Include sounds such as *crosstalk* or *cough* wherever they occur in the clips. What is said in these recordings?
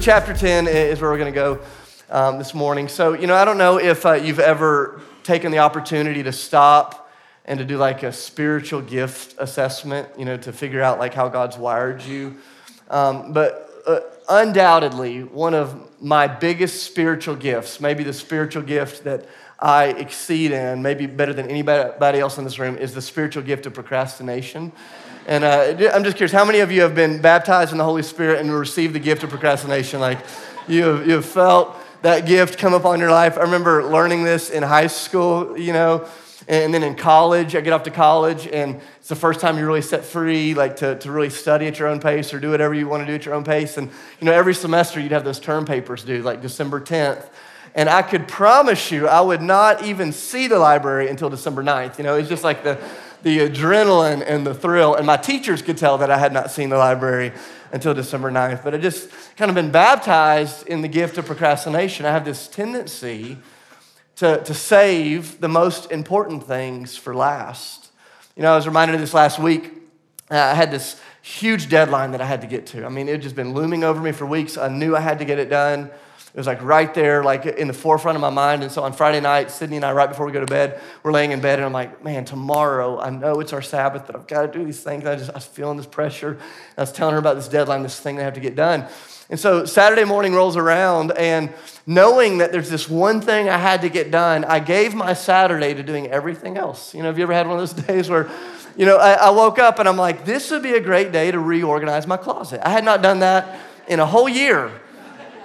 Chapter 10 is where we're going to go um, this morning. So, you know, I don't know if uh, you've ever taken the opportunity to stop and to do like a spiritual gift assessment, you know, to figure out like how God's wired you. Um, but uh, undoubtedly, one of my biggest spiritual gifts, maybe the spiritual gift that I exceed in, maybe better than anybody else in this room, is the spiritual gift of procrastination. And uh, I'm just curious, how many of you have been baptized in the Holy Spirit and received the gift of procrastination? Like you have, you have felt that gift come upon your life. I remember learning this in high school, you know, and then in college, I get off to college, and it's the first time you really set free, like to, to really study at your own pace or do whatever you want to do at your own pace. And, you know, every semester you'd have those term papers due, like December 10th. And I could promise you, I would not even see the library until December 9th. You know, it's just like the, the adrenaline and the thrill. And my teachers could tell that I had not seen the library until December 9th. But I just kind of been baptized in the gift of procrastination. I have this tendency to, to save the most important things for last. You know, I was reminded of this last week. Uh, I had this huge deadline that I had to get to. I mean, it had just been looming over me for weeks. I knew I had to get it done. It was like right there, like in the forefront of my mind. And so on Friday night, Sydney and I, right before we go to bed, we're laying in bed, and I'm like, man, tomorrow, I know it's our Sabbath, but I've got to do these things. I just, I was feeling this pressure. I was telling her about this deadline, this thing I have to get done. And so Saturday morning rolls around, and knowing that there's this one thing I had to get done, I gave my Saturday to doing everything else. You know, have you ever had one of those *laughs* days where, you know, I, I woke up and I'm like, this would be a great day to reorganize my closet. I had not done that in a whole year.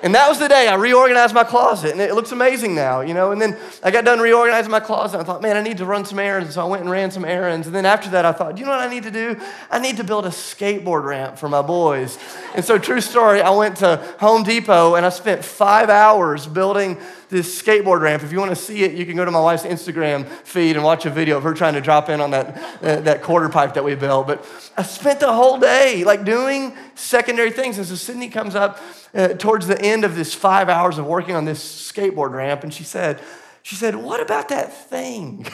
And that was the day I reorganized my closet, and it looks amazing now, you know. And then I got done reorganizing my closet. I thought, man, I need to run some errands. So I went and ran some errands. And then after that, I thought, you know what I need to do? I need to build a skateboard ramp for my boys. And so, true story, I went to Home Depot and I spent five hours building this skateboard ramp. If you want to see it, you can go to my wife's Instagram feed and watch a video of her trying to drop in on that, uh, that quarter pipe that we built. But I spent the whole day like doing secondary things. And so Sydney comes up uh, towards the end of this five hours of working on this skateboard ramp, and she said, she said, what about that thing?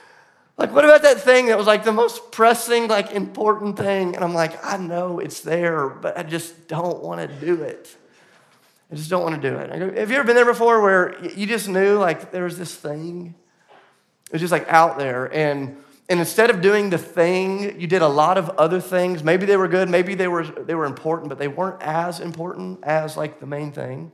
*laughs* like, what about that thing that was like the most pressing, like important thing? And I'm like, I know it's there, but I just don't want to do it. I just don't want to do it. Go, Have you ever been there before where you just knew like there was this thing? It was just like out there. And, and instead of doing the thing, you did a lot of other things. Maybe they were good, maybe they were, they were important, but they weren't as important as like the main thing.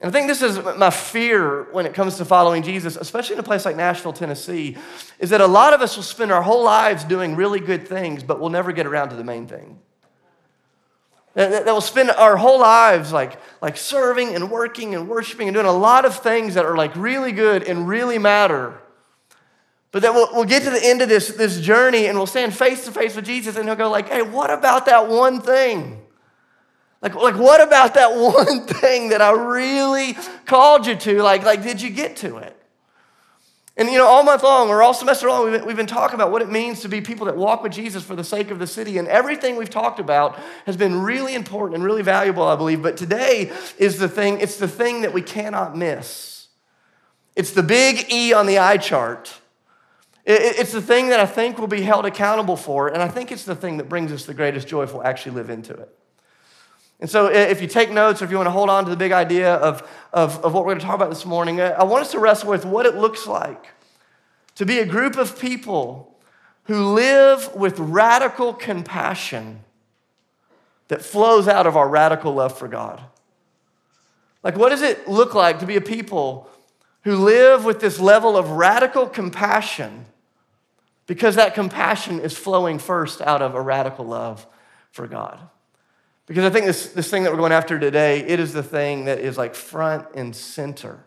And I think this is my fear when it comes to following Jesus, especially in a place like Nashville, Tennessee, is that a lot of us will spend our whole lives doing really good things, but we'll never get around to the main thing that, will spend our whole lives like, like serving and working and worshiping and doing a lot of things that are like really good and really matter. But then we'll, we'll get to the end of this, this journey and we'll stand face to face with Jesus and he'll go like, hey, what about that one thing? Like, like what about that *laughs* one thing that I really called you to? Like, like did you get to it? And you know, all month long or all semester long, we've been, talking about what it means to be people that walk with Jesus for the sake of the city. And everything we've talked about has been really important and really valuable, I believe. But today is the thing, it's the thing that we cannot miss. It's the big E on the eye chart. It, it's the thing that I think we'll be held accountable for. And I think it's the thing that brings us the greatest joy if we'll actually live into it. And so, if you take notes or if you want to hold on to the big idea of, of, of what we're going to talk about this morning, I want us to wrestle with what it looks like to be a group of people who live with radical compassion that flows out of our radical love for God. Like, what does it look like to be a people who live with this level of radical compassion because that compassion is flowing first out of a radical love for God? Because I think this, this thing that we're going after today, it is the thing that is like front and center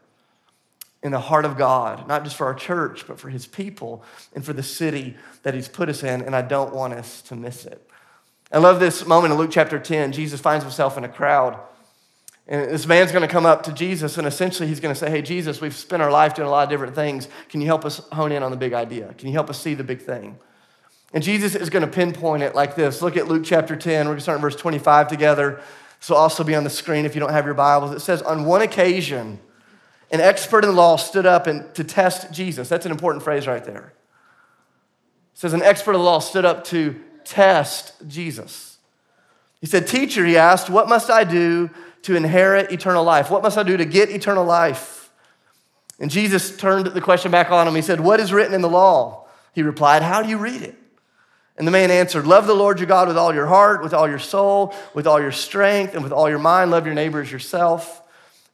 in the heart of God, not just for our church, but for his people and for the city that he's put us in. And I don't want us to miss it. I love this moment in Luke chapter 10. Jesus finds himself in a crowd. And this man's going to come up to Jesus, and essentially he's going to say, Hey, Jesus, we've spent our life doing a lot of different things. Can you help us hone in on the big idea? Can you help us see the big thing? And Jesus is going to pinpoint it like this. Look at Luke chapter 10. We're going to start in verse 25 together. This will also be on the screen if you don't have your Bibles. It says, On one occasion, an expert in law stood up and, to test Jesus. That's an important phrase right there. It says, An expert in the law stood up to test Jesus. He said, Teacher, he asked, what must I do to inherit eternal life? What must I do to get eternal life? And Jesus turned the question back on him. He said, What is written in the law? He replied, How do you read it? And the man answered, Love the Lord your God with all your heart, with all your soul, with all your strength, and with all your mind. Love your neighbor as yourself.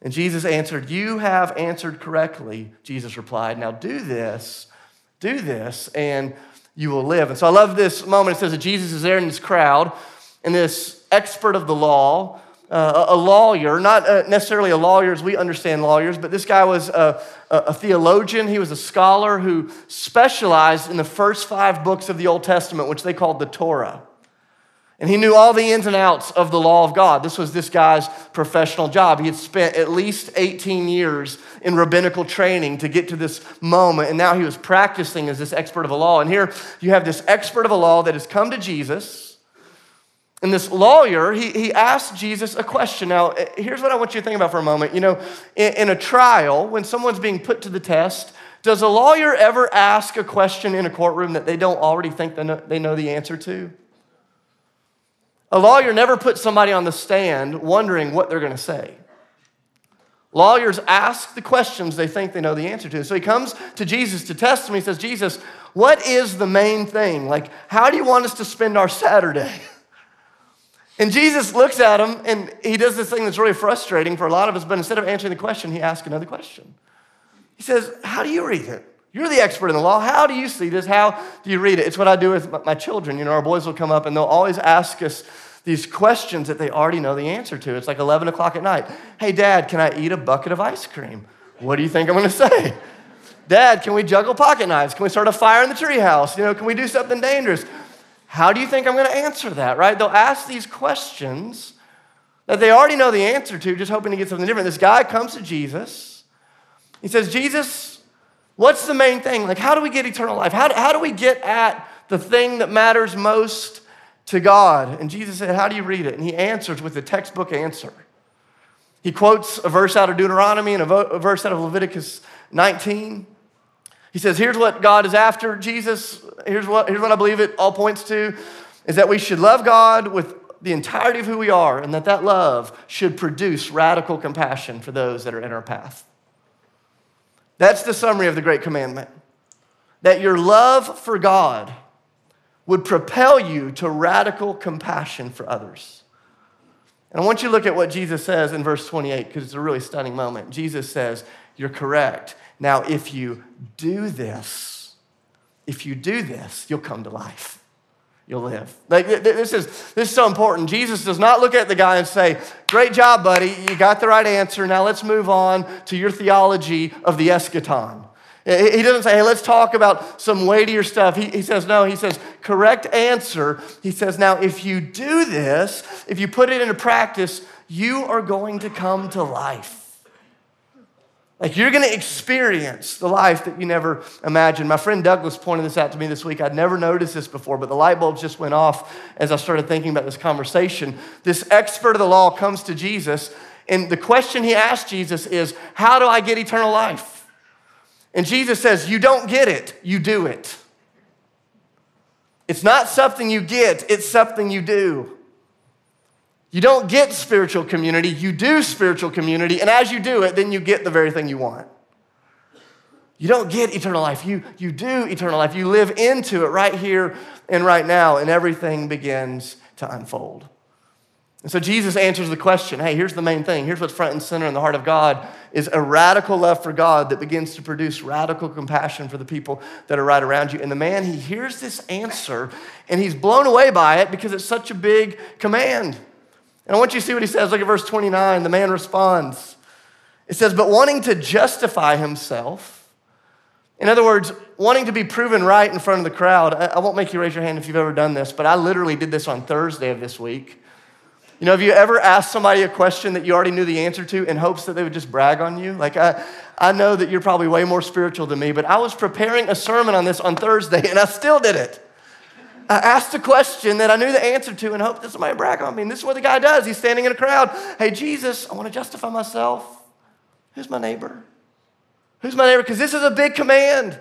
And Jesus answered, You have answered correctly. Jesus replied, Now do this, do this, and you will live. And so I love this moment. It says that Jesus is there in this crowd, and this expert of the law, uh, a lawyer, not uh, necessarily a lawyer as we understand lawyers, but this guy was a, a, theologian. He was a scholar who specialized in the first five books of the Old Testament, which they called the Torah. And he knew all the ins and outs of the law of God. This was this guy's professional job. He had spent at least 18 years in rabbinical training to get to this moment, and now he was practicing as this expert of the law. And here you have this expert of the law that has come to Jesus and this lawyer, he, he asked Jesus a question. Now, eh, here's what I want you to think about for a moment. You know, in, in a trial, when someone's being put to the test, does a lawyer ever ask a question in a courtroom that they don't already think they know, they know the answer to? A lawyer never puts somebody on the stand wondering what they're going to say. Lawyers ask the questions they think they know the answer to. So he comes to Jesus to test him. He says, Jesus, what is the main thing? Like, how do you want us to spend our Saturday? *laughs* And Jesus looks at him and he does this thing that's really frustrating for a lot of us, but instead of answering the question, he asks another question. He says, How do you read it? You're the expert in the law. How do you see this? How do you read it? It's what I do with my children. You know, our boys will come up and they'll always ask us these questions that they already know the answer to. It's like 11 o'clock at night. Hey, Dad, can I eat a bucket of ice cream? What do you think I'm going to say? Dad, can we juggle pocket knives? Can we start a fire in the treehouse? You know, can we do something dangerous? How do you think I'm going to answer that, right? They'll ask these questions that they already know the answer to, just hoping to get something different. This guy comes to Jesus. He says, Jesus, what's the main thing? Like, how do we get eternal life? How do, how do we get at the thing that matters most to God? And Jesus said, How do you read it? And he answers with a textbook answer. He quotes a verse out of Deuteronomy and a verse out of Leviticus 19. He says, Here's what God is after, Jesus. Here's what, here's what I believe it all points to is that we should love God with the entirety of who we are, and that that love should produce radical compassion for those that are in our path. That's the summary of the Great Commandment. That your love for God would propel you to radical compassion for others. And I want you to look at what Jesus says in verse 28 because it's a really stunning moment. Jesus says, You're correct. Now, if you do this, if you do this, you'll come to life. You'll live. Like, this, is, this is so important. Jesus does not look at the guy and say, Great job, buddy. You got the right answer. Now let's move on to your theology of the eschaton. He doesn't say, hey, let's talk about some weightier stuff. He, he says, no, he says, correct answer. He says, now, if you do this, if you put it into practice, you are going to come to life. Like you're going to experience the life that you never imagined. My friend Douglas pointed this out to me this week. I'd never noticed this before, but the light bulbs just went off as I started thinking about this conversation. This expert of the law comes to Jesus, and the question he asked Jesus is, How do I get eternal life? And Jesus says, You don't get it, you do it. It's not something you get, it's something you do. You don't get spiritual community, you do spiritual community, and as you do it, then you get the very thing you want. You don't get eternal life, you, you do eternal life. You live into it right here and right now, and everything begins to unfold. And so Jesus answers the question hey, here's the main thing. Here's what's front and center in the heart of God is a radical love for God that begins to produce radical compassion for the people that are right around you. And the man, he hears this answer and he's blown away by it because it's such a big command. And I want you to see what he says. Look at verse 29. The man responds. It says, But wanting to justify himself, in other words, wanting to be proven right in front of the crowd. I won't make you raise your hand if you've ever done this, but I literally did this on Thursday of this week. You know, have you ever asked somebody a question that you already knew the answer to in hopes that they would just brag on you? Like, I, I know that you're probably way more spiritual than me, but I was preparing a sermon on this on Thursday *laughs* and I still did it. I asked a question that I knew the answer to and hoped that somebody brag on me. And this is what the guy does. He's standing in a crowd. Hey, Jesus, I want to justify myself. Who's my neighbor? Who's my neighbor? Because this is a big command.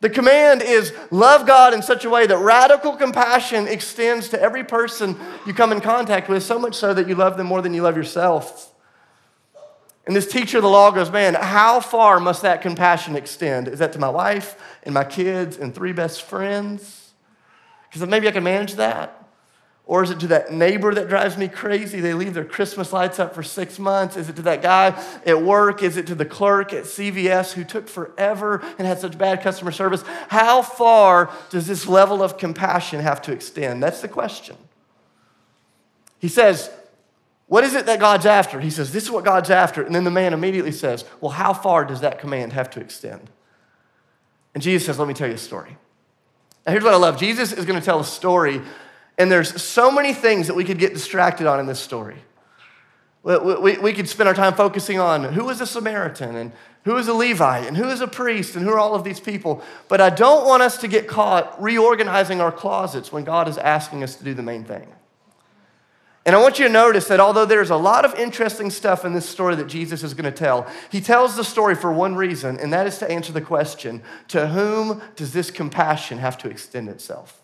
The command is love God in such a way that radical compassion extends to every person you come in contact with, so much so that you love them more than you love yourself. And this teacher of the law goes, Man, how far must that compassion extend? Is that to my wife and my kids and three best friends? Because maybe I can manage that. Or is it to that neighbor that drives me crazy? They leave their Christmas lights up for six months. Is it to that guy at work? Is it to the clerk at CVS who took forever and had such bad customer service? How far does this level of compassion have to extend? That's the question. He says, What is it that God's after? He says, This is what God's after. And then the man immediately says, Well, how far does that command have to extend? And Jesus says, Let me tell you a story. Now, here's what I love Jesus is going to tell a story and there's so many things that we could get distracted on in this story. We, we, we could spend our time focusing on who is a Samaritan and who is a Levite and who is a priest and who are all of these people. But I don't want us to get caught reorganizing our closets when God is asking us to do the main thing. And I want you to notice that although there's a lot of interesting stuff in this story that Jesus is going to tell, he tells the story for one reason, and that is to answer the question to whom does this compassion have to extend itself?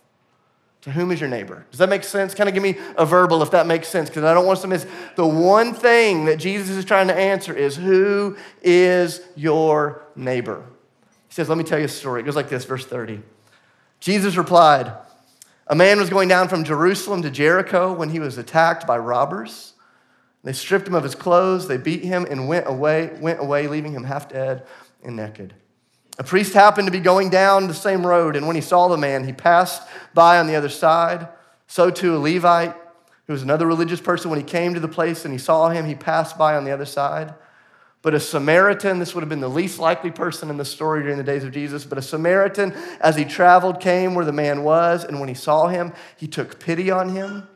To whom is your neighbor? Does that make sense? Kind of give me a verbal if that makes sense, because I don't want us to miss. The one thing that Jesus is trying to answer is who is your neighbor? He says, Let me tell you a story. It goes like this, verse 30. Jesus replied, A man was going down from Jerusalem to Jericho when he was attacked by robbers. They stripped him of his clothes, they beat him, and went away, went away, leaving him half dead and naked. A priest happened to be going down the same road, and when he saw the man, he passed by on the other side. So too a Levite, who was another religious person, when he came to the place and he saw him, he passed by on the other side. But a Samaritan, this would have been the least likely person in the story during the days of Jesus, but a Samaritan, as he traveled, came where the man was, and when he saw him, he took pity on him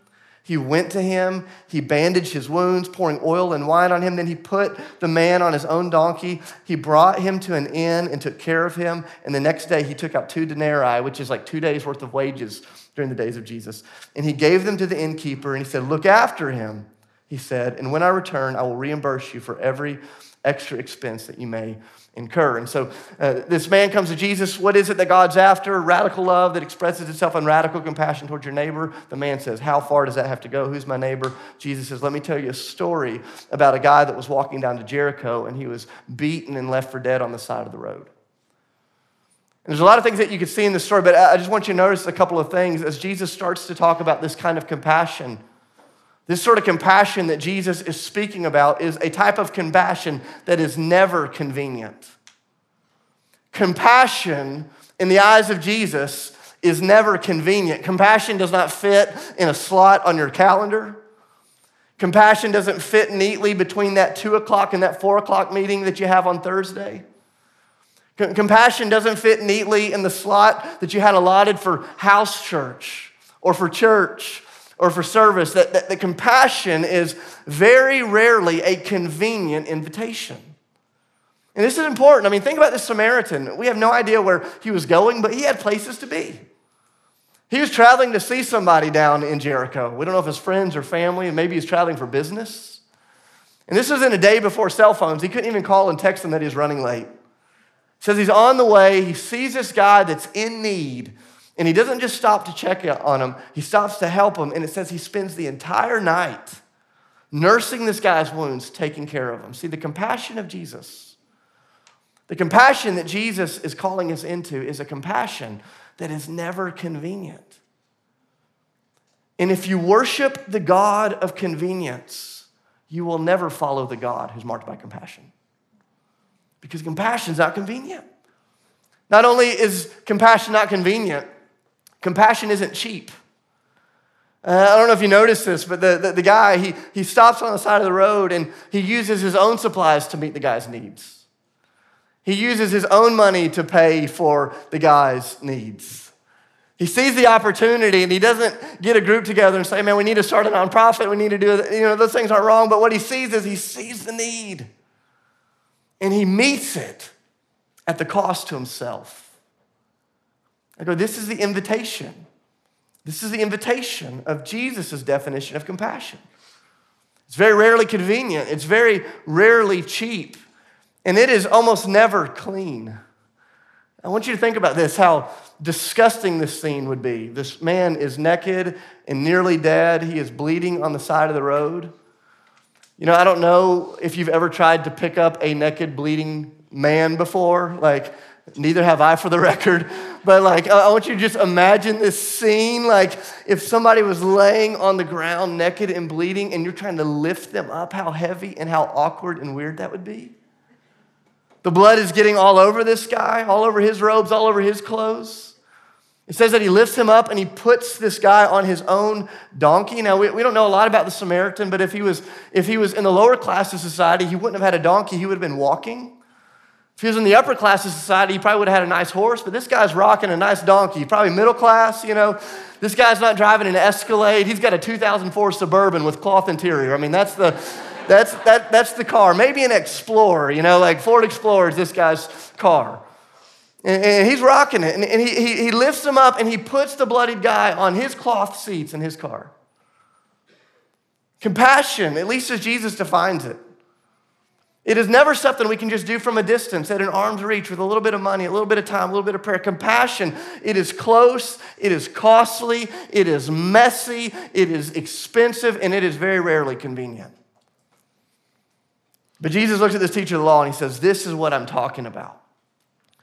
he went to him, he bandaged his wounds, pouring oil and wine on him. Then he put the man on his own donkey. He brought him to an inn and took care of him. And the next day he took out two denarii, which is like two days' worth of wages during the days of Jesus. And he gave them to the innkeeper and he said, Look after him, he said, and when I return, I will reimburse you for every extra expense that you may incur. And so uh, this man comes to Jesus. What is it that God's after? Radical love that expresses itself in radical compassion towards your neighbor. The man says, How far does that have to go? Who's my neighbor? Jesus says, Let me tell you a story about a guy that was walking down to Jericho and he was beaten and left for dead on the side of the road. And there's a lot of things that you could see in the story, but I just want you to notice a couple of things as Jesus starts to talk about this kind of compassion. This sort of compassion that Jesus is speaking about is a type of compassion that is never convenient. Compassion, in the eyes of Jesus, is never convenient. Compassion does not fit in a slot on your calendar. Compassion doesn't fit neatly between that two o'clock and that four o'clock meeting that you have on Thursday. Compassion doesn't fit neatly in the slot that you had allotted for house church or for church or for service, that, that the compassion is very rarely a convenient invitation. And this is important. I mean, think about this Samaritan. We have no idea where he was going, but he had places to be. He was traveling to see somebody down in Jericho. We don't know if his friends or family, and maybe he's traveling for business. And this was in a day before cell phones. He couldn't even call and text them that he's running late. says he's on the way. He sees this guy that's in need and he doesn't just stop to check on him, he stops to help him. And it says he spends the entire night nursing this guy's wounds, taking care of him. See, the compassion of Jesus, the compassion that Jesus is calling us into is a compassion that is never convenient. And if you worship the God of convenience, you will never follow the God who's marked by compassion. Because compassion is not convenient. Not only is compassion not convenient, Compassion isn't cheap. Uh, I don't know if you noticed this, but the, the, the, guy, he, he stops on the side of the road and he uses his own supplies to meet the guy's needs. He uses his own money to pay for the guy's needs. He sees the opportunity and he doesn't get a group together and say, man, we need to start a nonprofit. We need to do. You know, those things aren't wrong. But what he sees is he sees the need and he meets it at the cost to himself. I go, this is the invitation. This is the invitation of Jesus' definition of compassion. It's very rarely convenient, it's very rarely cheap, and it is almost never clean. I want you to think about this how disgusting this scene would be. This man is naked and nearly dead. He is bleeding on the side of the road. You know, I don't know if you've ever tried to pick up a naked, bleeding man before. Like, neither have I for the *laughs* record. But, like, I want you to just imagine this scene. Like, if somebody was laying on the ground naked and bleeding and you're trying to lift them up, how heavy and how awkward and weird that would be. The blood is getting all over this guy, all over his robes, all over his clothes. It says that he lifts him up and he puts this guy on his own donkey. Now, we, we don't know a lot about the Samaritan, but if he, was, if he was in the lower class of society, he wouldn't have had a donkey, he would have been walking. If he was in the upper class of society, he probably would have had a nice horse, but this guy's rocking a nice donkey, probably middle class, you know. This guy's not driving an Escalade, he's got a 2004 Suburban with cloth interior. I mean, that's the that's, that, that's the car. Maybe an Explorer, you know, like Ford Explorer is this guy's car. And, and he's rocking it. And, and he, he, he lifts him up and he puts the bloodied guy on his cloth seats in his car. Compassion, at least as Jesus defines it. It is never something we can just do from a distance, at an arm's reach, with a little bit of money, a little bit of time, a little bit of prayer. Compassion, it is close, it is costly, it is messy, it is expensive, and it is very rarely convenient. But Jesus looks at this teacher of the law and he says, This is what I'm talking about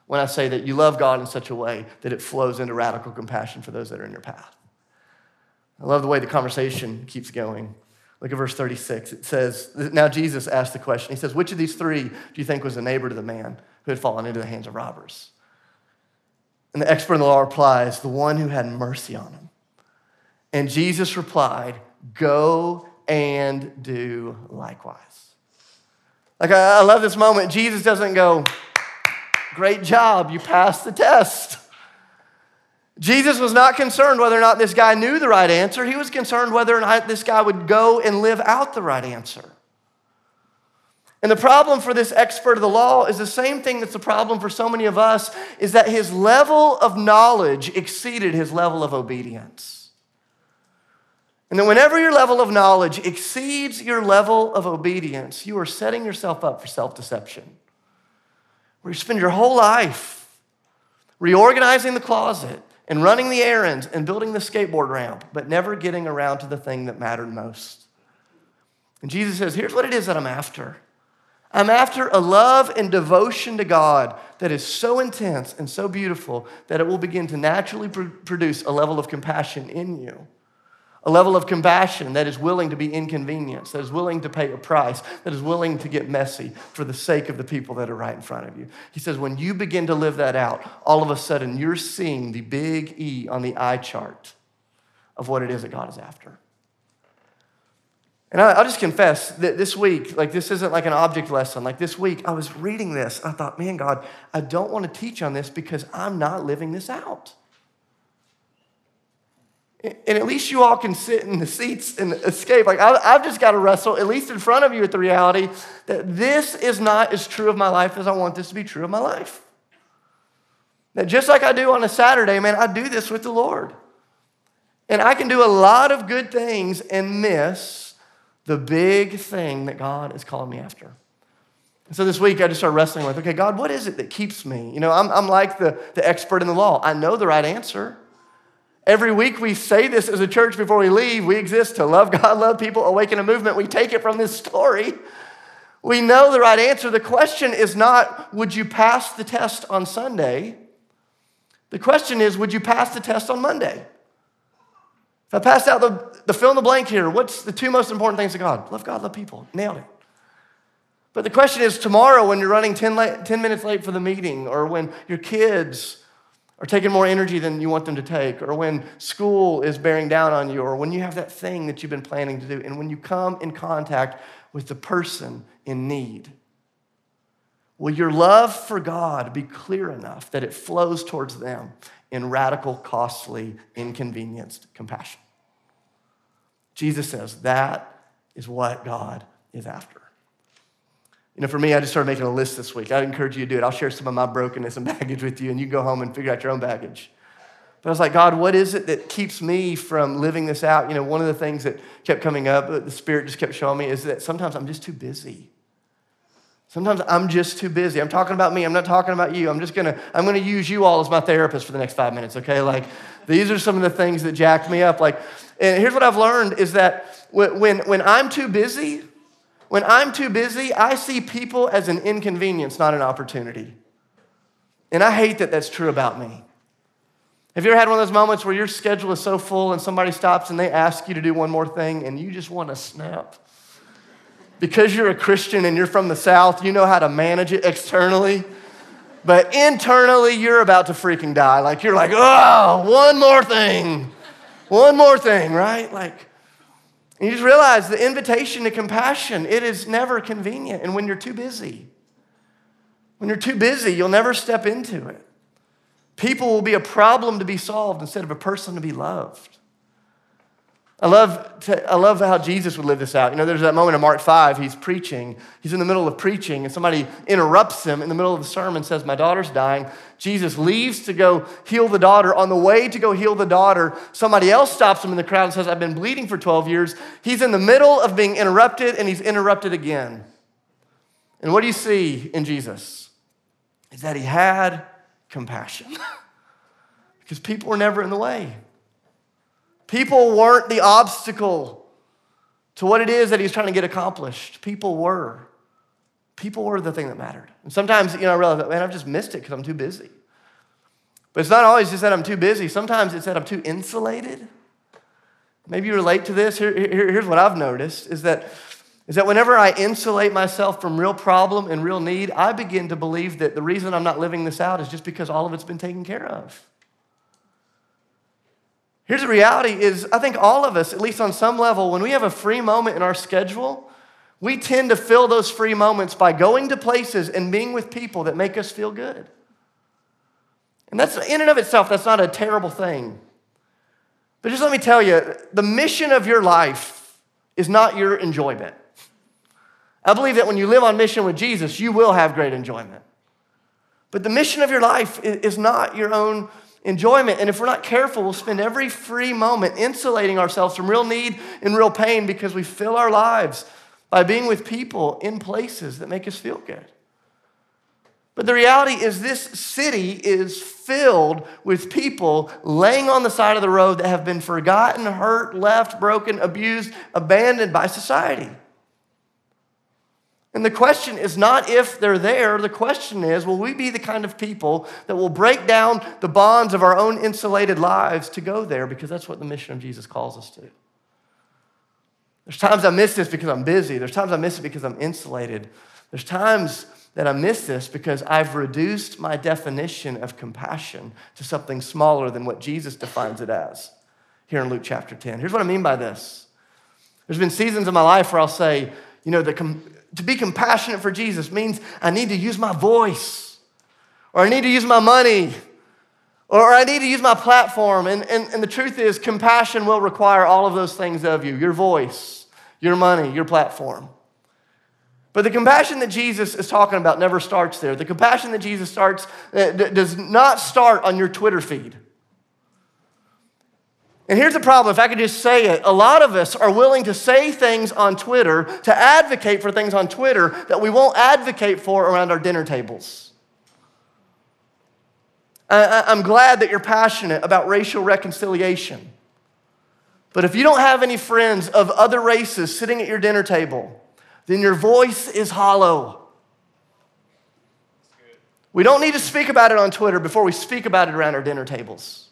when I say that you love God in such a way that it flows into radical compassion for those that are in your path. I love the way the conversation keeps going. Look at verse 36. It says, Now Jesus asked the question. He says, Which of these three do you think was a neighbor to the man who had fallen into the hands of robbers? And the expert in the law replies, The one who had mercy on him. And Jesus replied, Go and do likewise. Like, I, love this moment. Jesus doesn't go, Great job, you passed the test. Jesus was not concerned whether or not this guy knew the right answer. He was concerned whether or not this guy would go and live out the right answer. And the problem for this expert of the law is the same thing that's the problem for so many of us is that his level of knowledge exceeded his level of obedience. And then, whenever your level of knowledge exceeds your level of obedience, you are setting yourself up for self deception. Where you spend your whole life reorganizing the closet and running the errands and building the skateboard ramp, but never getting around to the thing that mattered most. And Jesus says, Here's what it is that I'm after I'm after a love and devotion to God that is so intense and so beautiful that it will begin to naturally produce a level of compassion in you a level of compassion that is willing to be inconvenienced, that is willing to pay a price, that is willing to get messy for the sake of the people that are right in front of you. He says, when you begin to live that out, all of a sudden you're seeing the big E on the eye chart of what it is that God is after. And I'll just confess that this week, like this isn't like an object lesson. Like this week, I was reading this. and I thought, man, God, I don't want to teach on this because I'm not living this out. And at least you all can sit in the seats and escape. Like, I've just got to wrestle, at least in front of you, with the reality that this is not as true of my life as I want this to be true of my life. That just like I do on a Saturday, man, I do this with the Lord. And I can do a lot of good things and miss the big thing that God is calling me after. so this week I just started wrestling with, okay, God, what is it that keeps me? You know, I'm, I'm like the, the expert in the law. I know the right answer. Every week we say this as a church before we leave. We exist to love God, love people, awaken a movement. We take it from this story. We know the right answer. The question is not, would you pass the test on Sunday? The question is, would you pass the test on Monday? If I passed out the, the fill in the blank here, what's the two most important things to God? Love God, love people. Nailed it. But the question is tomorrow when you're running 10, late, 10 minutes late for the meeting, or when your kids or taking more energy than you want them to take, or when school is bearing down on you, or when you have that thing that you've been planning to do, and when you come in contact with the person in need. Will your love for God be clear enough that it flows towards them in radical, costly, inconvenienced compassion? Jesus says that is what God is after. You know, for me, I just started making a list this week. I'd encourage you to do it. I'll share some of my brokenness and *laughs* baggage with you, and you go home and figure out your own baggage. But I was like, God, what is it that keeps me from living this out? You know, one of the things that kept coming up, the Spirit just kept showing me, is that sometimes I'm just too busy. Sometimes I'm just too busy. I'm talking about me. I'm not talking about you. I'm just gonna, I'm gonna use you all as my therapist for the next five minutes, okay? Like, these are some of the things that jacked me up. Like, and here's what I've learned is that when, when I'm too busy, when I'm too busy, I see people as an inconvenience, not an opportunity. And I hate that that's true about me. Have you ever had one of those moments where your schedule is so full and somebody stops and they ask you to do one more thing and you just want to snap? because you're a Christian and you're from the South, you know how to manage it externally. But internally, you're about to freaking die. Like, you're like, oh, one more thing, one more thing, right? Like, you just realize the invitation to compassion, it is never convenient. And when you're too busy, when you're too busy, you'll never step into it. People will be a problem to be solved instead of a person to be loved. I love, to, I love how Jesus would live this out. You know, there's that moment in Mark 5, he's preaching. He's in the middle of preaching, and somebody interrupts him in the middle of the sermon, says, My daughter's dying. Jesus leaves to go heal the daughter. On the way to go heal the daughter, somebody else stops him in the crowd and says, I've been bleeding for 12 years. He's in the middle of being interrupted, and he's interrupted again. And what do you see in Jesus? Is that he had compassion. *laughs* because people were never in the way. People weren't the obstacle to what it is that he's trying to get accomplished. People were. People were the thing that mattered. And sometimes, you know, I realize, man, I've just missed it because I'm too busy. But it's not always just that I'm too busy. Sometimes it's that I'm too insulated. Maybe you relate to this. Here, here, here's what I've noticed is that, is that whenever I insulate myself from real problem and real need, I begin to believe that the reason I'm not living this out is just because all of it's been taken care of. Here's the reality is I think all of us, at least on some level, when we have a free moment in our schedule, we tend to fill those free moments by going to places and being with people that make us feel good. And that's in and of itself, that's not a terrible thing. But just let me tell you, the mission of your life is not your enjoyment. I believe that when you live on mission with Jesus, you will have great enjoyment. But the mission of your life is not your own enjoyment. And if we're not careful, we'll spend every free moment insulating ourselves from real need and real pain because we fill our lives by being with people in places that make us feel good. But the reality is, this city is filled with people laying on the side of the road that have been forgotten, hurt, left, broken, abused, abandoned by society. And the question is not if they're there, the question is will we be the kind of people that will break down the bonds of our own insulated lives to go there because that's what the mission of Jesus calls us to. There's times I miss this because I'm busy, there's times I miss it because I'm insulated, there's times that I miss this because I've reduced my definition of compassion to something smaller than what Jesus defines it as here in Luke chapter 10. Here's what I mean by this. There's been seasons in my life where I'll say, you know, the, to be compassionate for Jesus means I need to use my voice, or I need to use my money, or I need to use my platform. And, and, and the truth is, compassion will require all of those things of you your voice, your money, your platform. But the compassion that Jesus is talking about never starts there. The compassion that Jesus starts uh, does not start on your Twitter feed. And here's the problem if I could just say it, a lot of us are willing to say things on Twitter, to advocate for things on Twitter that we won't advocate for around our dinner tables. I'm glad that you're passionate about racial reconciliation. But if you don't have any friends of other races sitting at your dinner table, then your voice is hollow. We don't need to speak about it on Twitter before we speak about it around our dinner tables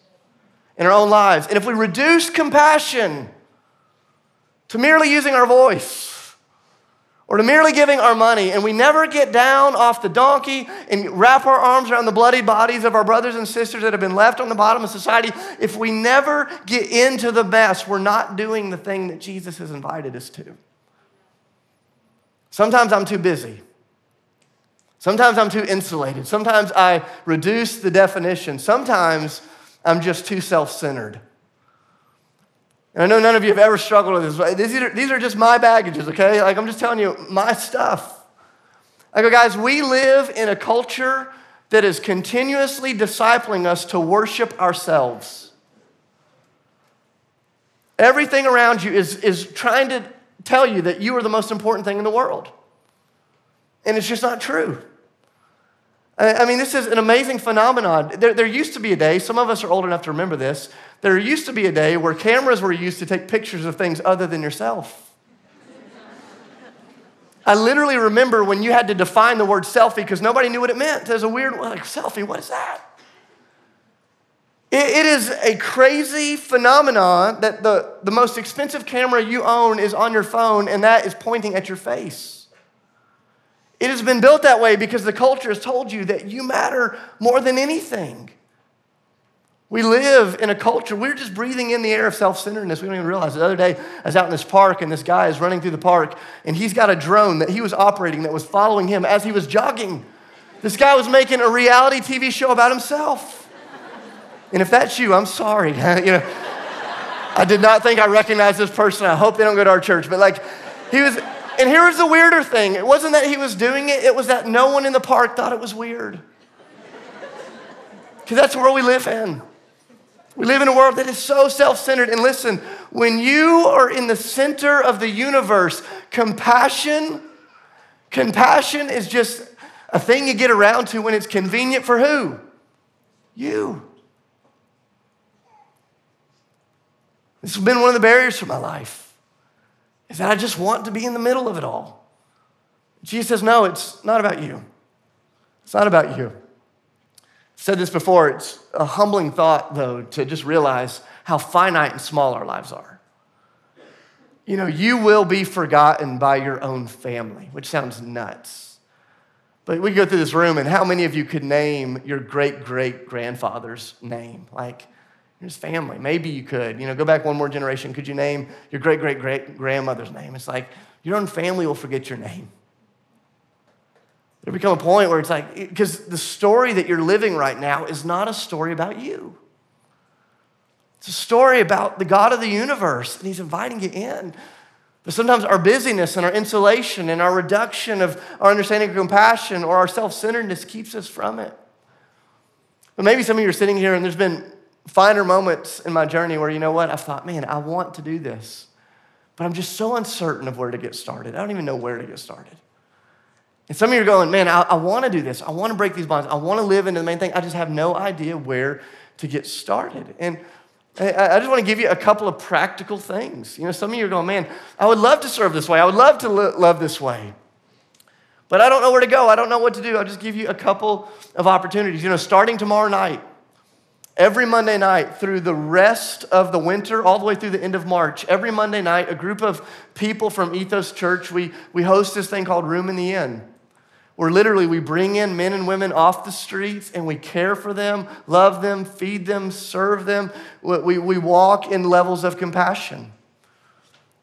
in our own lives. And if we reduce compassion to merely using our voice, or to merely giving our money, and we never get down off the donkey and wrap our arms around the bloody bodies of our brothers and sisters that have been left on the bottom of society, if we never get into the mess, we're not doing the thing that Jesus has invited us to. Sometimes I'm too busy. Sometimes I'm too insulated. Sometimes I reduce the definition. Sometimes I'm just too self centered. And I know none of you have ever struggled with this. These are, these are just my baggages, okay? Like, I'm just telling you my stuff. I go, guys, we live in a culture that is continuously discipling us to worship ourselves. Everything around you is, is trying to tell you that you are the most important thing in the world. And it's just not true. Uh, I mean, this is an amazing phenomenon. There, there, used to be a day, some of us are old enough to remember this, there used to be a day where cameras were used to take pictures of things other than yourself. I literally remember when you had to define the word selfie because nobody knew what it meant. Was a weird, like, selfie, what is that? It, it is a crazy phenomenon that the, the most expensive camera you own is on your phone and that is pointing at your face. It has been built that way because the culture has told you that you matter more than anything. We live in a culture, we're just breathing in the air of self centeredness. We don't even realize it. The other day, I was out in this park, and this guy is running through the park, and he's got a drone that he was operating that was following him as he was jogging. This guy was making a reality TV show about himself. And if that's you, I'm sorry. *laughs* you know, I did not think I recognized this person. I hope they don't go to our church. But like, he was, and here was the weirder thing it wasn't that he was doing it, it was that no one in the park thought it was weird. Because that's where we live in. We live in a world that is so self centered. And listen, when you are in the center of the universe, compassion, compassion is just a thing you get around to when it's convenient for who? You. This has been one of the barriers for my life is that I just want to be in the middle of it all. Jesus says, No, it's not about you. It's not about you. I've said this before, it's a humbling thought, though, to just realize how finite and small our lives are. You know, you will be forgotten by your own family, which sounds nuts. But we go through this room, and how many of you could name your great great grandfather's name? Like, his family. Maybe you could. You know, go back one more generation. Could you name your great great great grandmother's name? It's like your own family will forget your name. There become a point where it's like, because the story that you're living right now is not a story about you. It's a story about the God of the universe, and He's inviting you in. But sometimes our busyness and our insulation and our reduction of our understanding of compassion or our self centeredness keeps us from it. But maybe some of you are sitting here and there's been finer moments in my journey where, you know what, I thought, man, I want to do this, but I'm just so uncertain of where to get started. I don't even know where to get started. And some of you are going, man, I, I want to do this. I want to break these bonds. I want to live into the main thing. I just have no idea where to get started. And I, I just want to give you a couple of practical things. You know, some of you are going, man, I would love to serve this way. I would love to lo- love this way. But I don't know where to go. I don't know what to do. I'll just give you a couple of opportunities. You know, starting tomorrow night, Every Monday night through the rest of the winter, all the way through the end of March, every Monday night, a group of people from Ethos Church, we, we host this thing called Room in the Inn, where literally we bring in men and women off the streets and we care for them, love them, feed them, serve them. We, we walk in levels of compassion.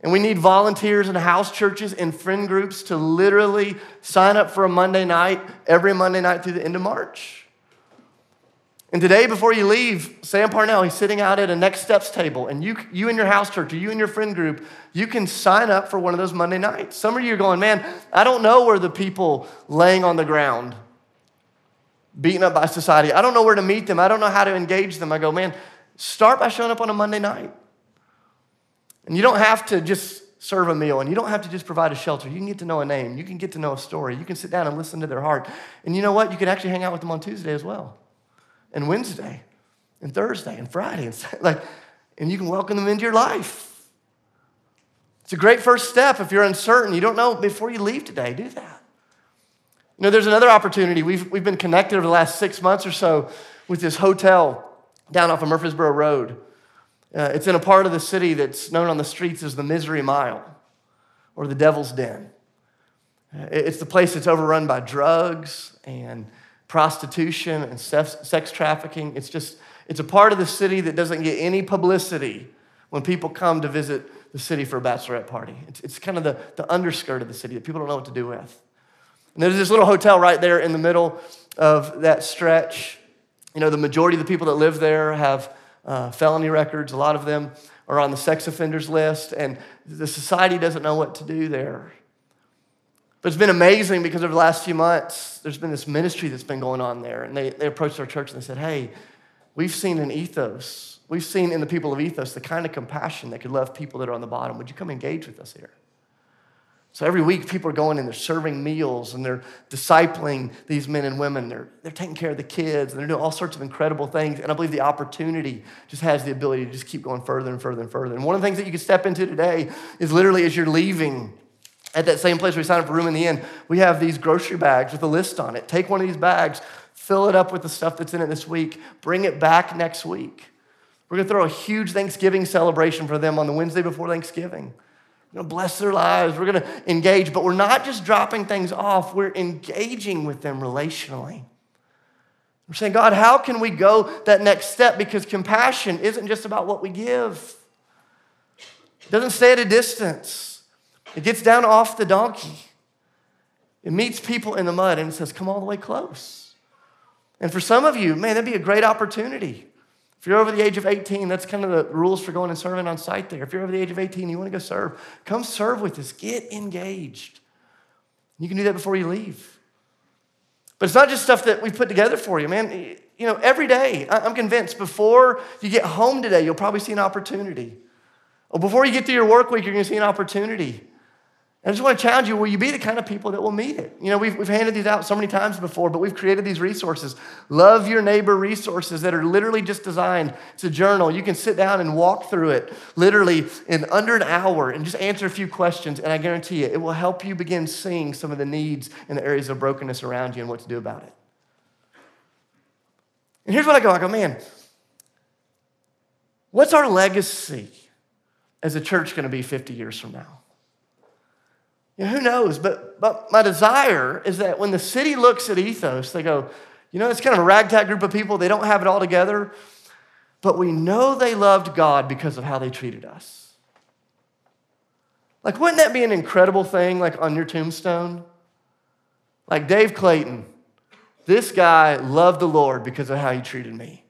And we need volunteers in house churches and friend groups to literally sign up for a Monday night every Monday night through the end of March. And today, before you leave, Sam Parnell, he's sitting out at a Next Steps table, and you, you and your house church, or you and your friend group, you can sign up for one of those Monday nights. Some of you are going, man, I don't know where the people laying on the ground, beaten up by society, I don't know where to meet them. I don't know how to engage them. I go, man, start by showing up on a Monday night. And you don't have to just serve a meal, and you don't have to just provide a shelter. You can get to know a name, you can get to know a story, you can sit down and listen to their heart. And you know what? You can actually hang out with them on Tuesday as well and Wednesday and Thursday and Friday and *laughs* like and you can welcome them into your life. It's a great first step if you're uncertain. You don't know before you leave today, do that. You know, there's another opportunity. We've, we've been connected over the last six months or so with this hotel down off of Murfreesboro Road. Uh, it's in a part of the city that's known on the streets as the Misery Mile or the Devil's Den. Uh, it's the place that's overrun by drugs and prostitution and sex trafficking. It's just, it's a part of the city that doesn't get any publicity when people come to visit the city for a bachelorette party. It's, it's kind of the, the underskirt of the city that people don't know what to do with. And there's this little hotel right there in the middle of that stretch. You know, the majority of the people that live there have uh, felony records. A lot of them are on the sex offenders list, and the society doesn't know what to do there. But it's been amazing because over the last few months, there's been this ministry that's been going on there. And they, they approached our church and they said, Hey, we've seen an ethos. We've seen in the people of ethos the kind of compassion that could love people that are on the bottom. Would you come engage with us here? So every week, people are going and they're serving meals and they're discipling these men and women. They're, they're taking care of the kids and they're doing all sorts of incredible things. And I believe the opportunity just has the ability to just keep going further and further and further. And one of the things that you can step into today is literally as you're leaving at that same place you sign up for room in the inn, we have these grocery bags with a list on it. Take one of these bags, fill it up with the stuff that's in it this week, bring it back next week. We're gonna throw a huge Thanksgiving celebration for them on the Wednesday before Thanksgiving. We're going to bless their lives. We're going to engage, but we're not just dropping things off, we're engaging with them relationally. We're saying, God, how can we go that next step? Because compassion isn't just about what we give, it doesn't stay at a distance, it gets down off the donkey. It meets people in the mud and it says, Come all the way close. And for some of you, man, that'd be a great opportunity. If you're over the age of 18, that's kind of the rules for going and serving on site there. If you're over the age of 18, you want to go serve, come serve with us. Get engaged. You can do that before you leave. But it's not just stuff that we put together for you, man. You know, every day, I'm convinced before you get home today, you'll probably see an opportunity. Or before you get through your work week, you're going to see an opportunity. I just want to challenge you will you be the kind of people that will meet it? You know, we've, we've handed these out so many times before, but we've created these resources. Love your neighbor resources that are literally just designed. A journal. You can sit down and walk through it literally in under an hour and just answer a few questions. And I guarantee you, it will help you begin seeing some of the needs and the areas of brokenness around you and what to do about it. And here's what I go I go, man, what's our legacy as a church going to be 50 years from now? You know, who knows? But, but my desire is that when the city looks at ethos, they go, you know, it's kind of a ragtag group of people. They don't have it all together, but we know they loved God because of how they treated us. Like, wouldn't that be an incredible thing, like on your tombstone? Like Dave Clayton, this guy loved the Lord because of how he treated me.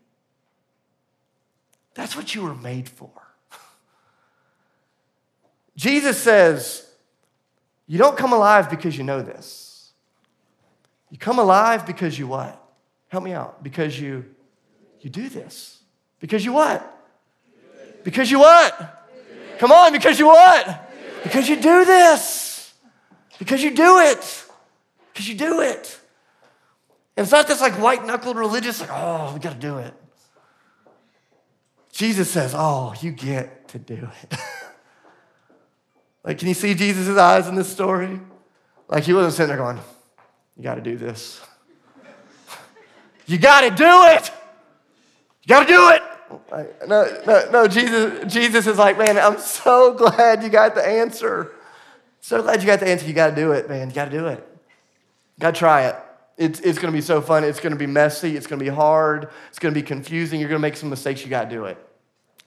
That's what you were made for. *laughs* Jesus says, you don't come alive because you know this. You come alive because you what? Help me out. Because you you do this. Because you what? Because you what? Come on, because you what? Because you do this. Because you do it. Because you do it. And it's not this like white knuckled religious, like, oh, we got to do it. Jesus says, oh, you get to do it. *laughs* Like, can you see Jesus' eyes in this story? Like, he wasn't sitting there going, You got to do this. you got to do it. You got to do it. Like, no, no, no. Jesus, Jesus is like, Man, I'm so glad you got the answer. So glad you got the answer. You got to do it, man. You got to do it. Got to try it. It's, it's going to be so fun. It's going to be messy. It's going to be hard. It's going to be confusing. You're going to make some mistakes. You got to do it.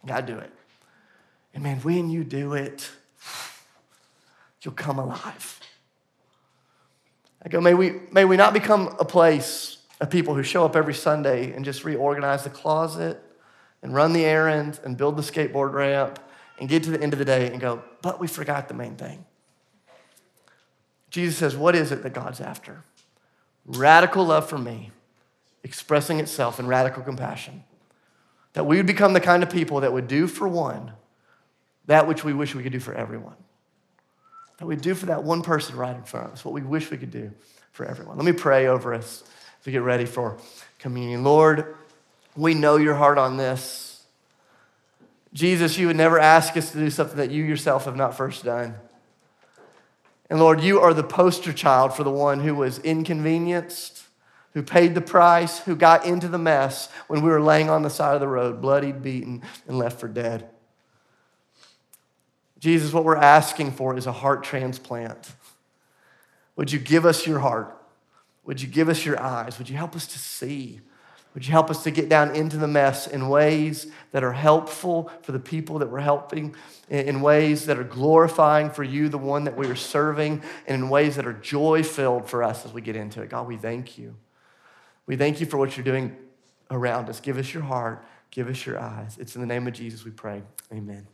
You got to do it. And man, when you do it, you'll come alive. I go, may we, may we not become a place of people who show up every Sunday and just reorganize the closet and run the errands and build the skateboard ramp and get to the end of the day and go, but we forgot the main thing. Jesus says, What is it that God's after? Radical love for me, expressing itself in radical compassion. That we would become the kind of people that would do for one that which we wish we could do for everyone that we do for that one person right in front of us, what we wish we could do for everyone. Let me pray over us as we get ready for communion. Lord, we know your heart on this. Jesus, you would never ask us to do something that you yourself have not first done. And Lord, you are the poster child for the one who was inconvenienced, who paid the price, who got into the mess when we were laying on the side of the road, bloodied, beaten, and left for dead. Jesus, what we're asking for is a heart transplant. Would you give us your heart? Would you give us your eyes? Would you help us to see? Would you help us to get down into the mess in ways that are helpful for the people that we're helping, in ways that are glorifying for you, the one that we are serving, and in ways that are joy filled for us as we get into it? God, we thank you. We thank you for what you're doing around us. Give us your heart, give us your eyes. It's in the name of Jesus we pray. Amen.